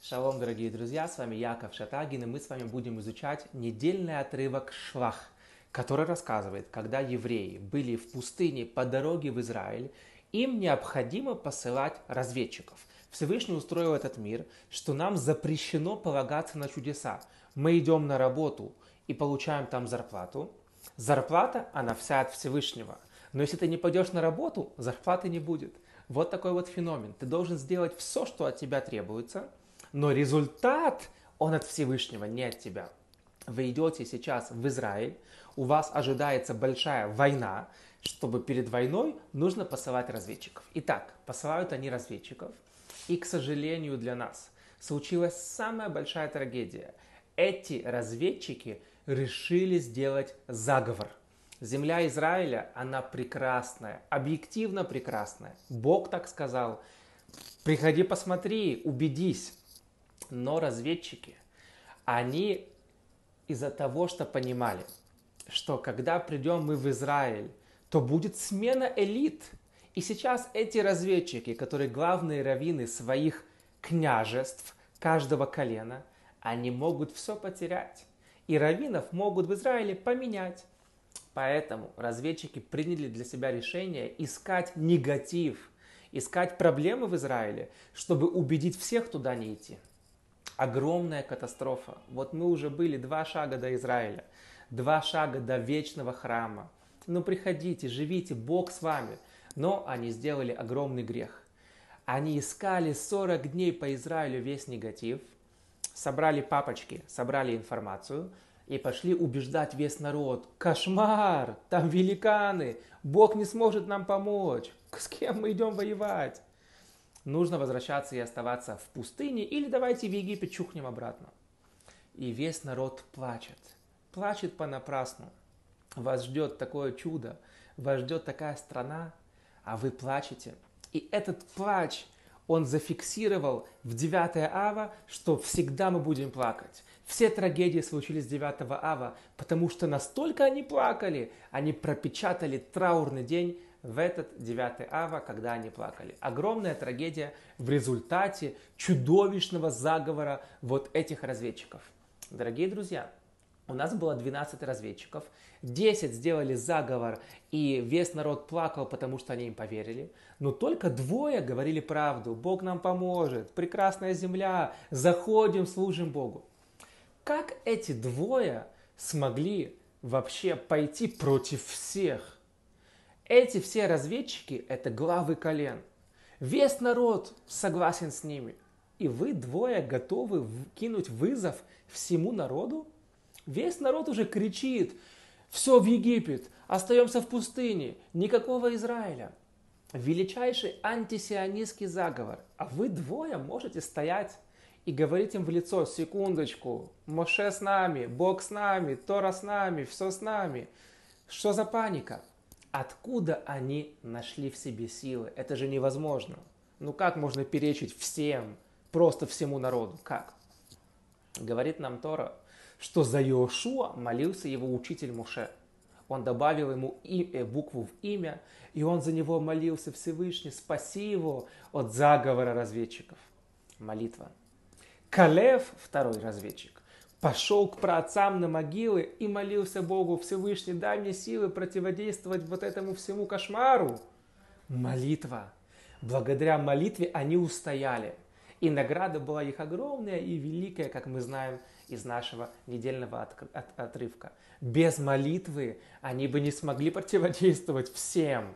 Шалом, дорогие друзья, с вами Яков Шатагин, и мы с вами будем изучать недельный отрывок Швах, который рассказывает, когда евреи были в пустыне по дороге в Израиль, им необходимо посылать разведчиков. Всевышний устроил этот мир, что нам запрещено полагаться на чудеса. Мы идем на работу и получаем там зарплату. Зарплата, она вся от Всевышнего. Но если ты не пойдешь на работу, зарплаты не будет. Вот такой вот феномен. Ты должен сделать все, что от тебя требуется – но результат, он от Всевышнего, не от тебя. Вы идете сейчас в Израиль, у вас ожидается большая война, чтобы перед войной нужно посылать разведчиков. Итак, посылают они разведчиков, и, к сожалению для нас, случилась самая большая трагедия. Эти разведчики решили сделать заговор. Земля Израиля, она прекрасная, объективно прекрасная. Бог так сказал. Приходи, посмотри, убедись. Но разведчики, они из-за того, что понимали, что когда придем мы в Израиль, то будет смена элит. И сейчас эти разведчики, которые главные раввины своих княжеств, каждого колена, они могут все потерять. И раввинов могут в Израиле поменять. Поэтому разведчики приняли для себя решение искать негатив, искать проблемы в Израиле, чтобы убедить всех туда не идти огромная катастрофа. Вот мы уже были два шага до Израиля, два шага до вечного храма. Ну приходите, живите, Бог с вами. Но они сделали огромный грех. Они искали 40 дней по Израилю весь негатив, собрали папочки, собрали информацию и пошли убеждать весь народ. Кошмар! Там великаны! Бог не сможет нам помочь! С кем мы идем воевать? нужно возвращаться и оставаться в пустыне, или давайте в Египет чухнем обратно. И весь народ плачет, плачет понапрасну. Вас ждет такое чудо, вас ждет такая страна, а вы плачете. И этот плач, он зафиксировал в 9 ава, что всегда мы будем плакать. Все трагедии случились 9 ава, потому что настолько они плакали, они пропечатали траурный день в этот 9 ава, когда они плакали. Огромная трагедия в результате чудовищного заговора вот этих разведчиков. Дорогие друзья, у нас было 12 разведчиков, 10 сделали заговор, и весь народ плакал, потому что они им поверили. Но только двое говорили правду. Бог нам поможет, прекрасная земля, заходим, служим Богу. Как эти двое смогли вообще пойти против всех? Эти все разведчики – это главы колен. Весь народ согласен с ними. И вы двое готовы кинуть вызов всему народу? Весь народ уже кричит, все в Египет, остаемся в пустыне, никакого Израиля. Величайший антисионистский заговор. А вы двое можете стоять и говорить им в лицо, секундочку, Моше с нами, Бог с нами, Тора с нами, все с нами. Что за паника? Откуда они нашли в себе силы? Это же невозможно. Ну как можно перечить всем, просто всему народу? Как? Говорит нам Тора, что за Иошуа молился его учитель Муше. Он добавил ему и, э, букву в имя, и он за него молился Всевышний, спаси его от заговора разведчиков. Молитва. Калев, второй разведчик, пошел к праотцам на могилы и молился Богу Всевышний, дай мне силы противодействовать вот этому всему кошмару. Молитва. Благодаря молитве они устояли. И награда была их огромная и великая, как мы знаем из нашего недельного от, от, отрывка. Без молитвы они бы не смогли противодействовать всем.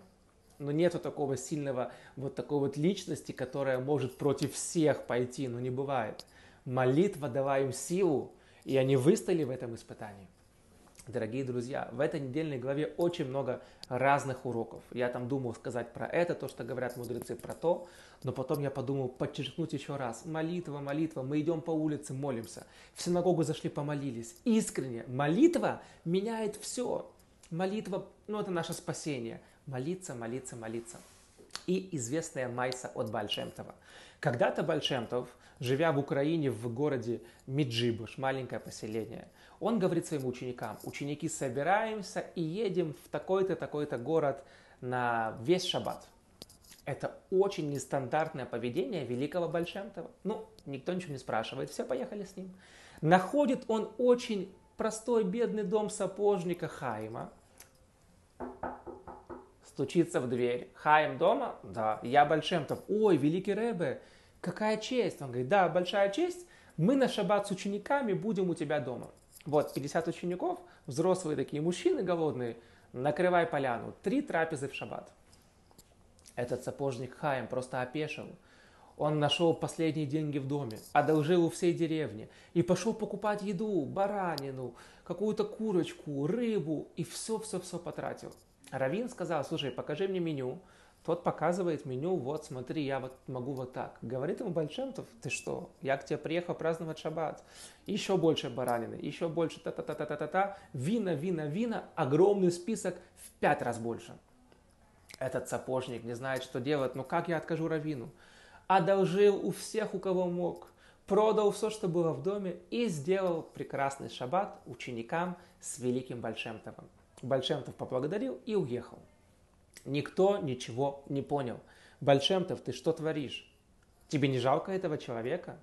Но нету такого сильного вот такой вот личности, которая может против всех пойти, но не бывает. Молитва дала им силу, и они выстояли в этом испытании. Дорогие друзья, в этой недельной главе очень много разных уроков. Я там думал сказать про это, то, что говорят мудрецы, про то, но потом я подумал подчеркнуть еще раз. Молитва, молитва, мы идем по улице, молимся. В синагогу зашли, помолились. Искренне. Молитва меняет все. Молитва, ну это наше спасение. Молиться, молиться, молиться. И известная майса от Бальшемтова. Когда-то Бальшемтов, живя в Украине в городе Миджибуш, маленькое поселение, он говорит своим ученикам, ученики, собираемся и едем в такой-то, такой-то город на весь шаббат. Это очень нестандартное поведение великого Большемтова. Ну, никто ничего не спрашивает, все поехали с ним. Находит он очень простой бедный дом сапожника Хайма. Стучится в дверь. Хайм дома? Да. Я Большемтов. Ой, великий Рэбе, какая честь. Он говорит, да, большая честь. Мы на шаббат с учениками будем у тебя дома. Вот, 50 учеников, взрослые такие мужчины голодные, накрывай поляну. Три трапезы в шаббат. Этот сапожник Хайм просто опешил. Он нашел последние деньги в доме, одолжил у всей деревни и пошел покупать еду, баранину, какую-то курочку, рыбу и все-все-все потратил. Равин сказал, слушай, покажи мне меню. Тот показывает меню, вот смотри, я вот могу вот так. Говорит ему Большемтов, ты что, я к тебе приехал праздновать шаббат. Еще больше баранины, еще больше та-та-та-та-та-та, вина, вина, вина, огромный список в пять раз больше. Этот сапожник не знает, что делать, ну как я откажу Равину? Одолжил у всех, у кого мог, продал все, что было в доме и сделал прекрасный шаббат ученикам с великим Большемтовым. Большемтов поблагодарил и уехал. Никто ничего не понял. Большемтов, ты что творишь? Тебе не жалко этого человека?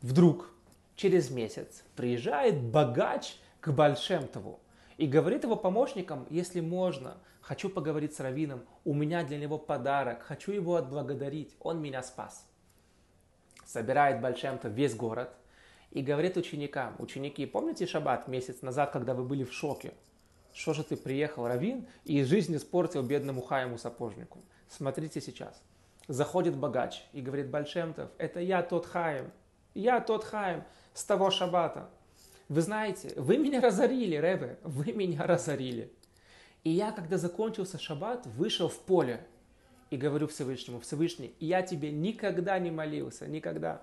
Вдруг через месяц приезжает богач к Большемтову и говорит его помощникам, если можно, хочу поговорить с Равином, у меня для него подарок, хочу его отблагодарить, он меня спас. Собирает Большемтов весь город и говорит ученикам, ученики, помните шаббат месяц назад, когда вы были в шоке? Что же ты приехал, Равин, и жизнь испортил бедному Хаему сапожнику? Смотрите сейчас. Заходит богач и говорит, Большемтов, это я тот Хаим, я тот Хаим с того шаббата. Вы знаете, вы меня разорили, Ребе, вы меня разорили. И я, когда закончился шаббат, вышел в поле и говорю Всевышнему, Всевышний, я тебе никогда не молился, никогда.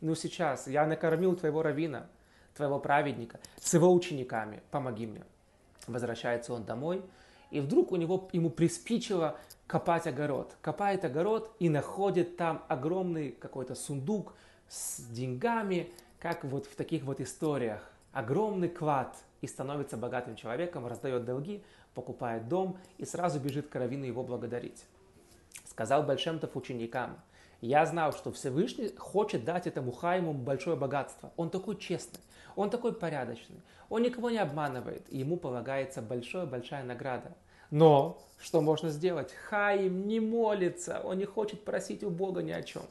Но сейчас я накормил твоего равина, твоего праведника, с его учениками, помоги мне. Возвращается он домой, и вдруг у него, ему приспичило копать огород. Копает огород и находит там огромный какой-то сундук с деньгами, как вот в таких вот историях. Огромный клад и становится богатым человеком, раздает долги, покупает дом и сразу бежит к Равину его благодарить. Сказал Большемтов ученикам, я знал, что Всевышний хочет дать этому Хайму большое богатство. Он такой честный. Он такой порядочный, он никого не обманывает, и ему полагается большая-большая награда. Но что можно сделать? Хаим не молится, он не хочет просить у Бога ни о чем.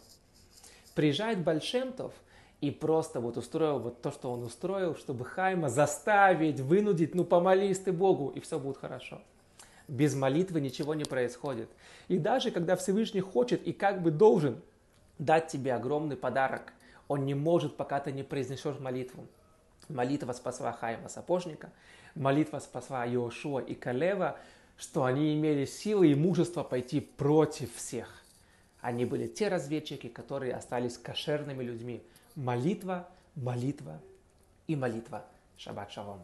Приезжает Большемтов и просто вот устроил вот то, что он устроил, чтобы Хайма заставить, вынудить, ну помолись ты Богу, и все будет хорошо. Без молитвы ничего не происходит. И даже когда Всевышний хочет и как бы должен дать тебе огромный подарок, он не может, пока ты не произнесешь молитву. Молитва спасла Хайма Сапожника, молитва спасла Иошуа и Калева, что они имели силы и мужество пойти против всех. Они были те разведчики, которые остались кошерными людьми. Молитва, молитва и молитва. Шаббат шалом.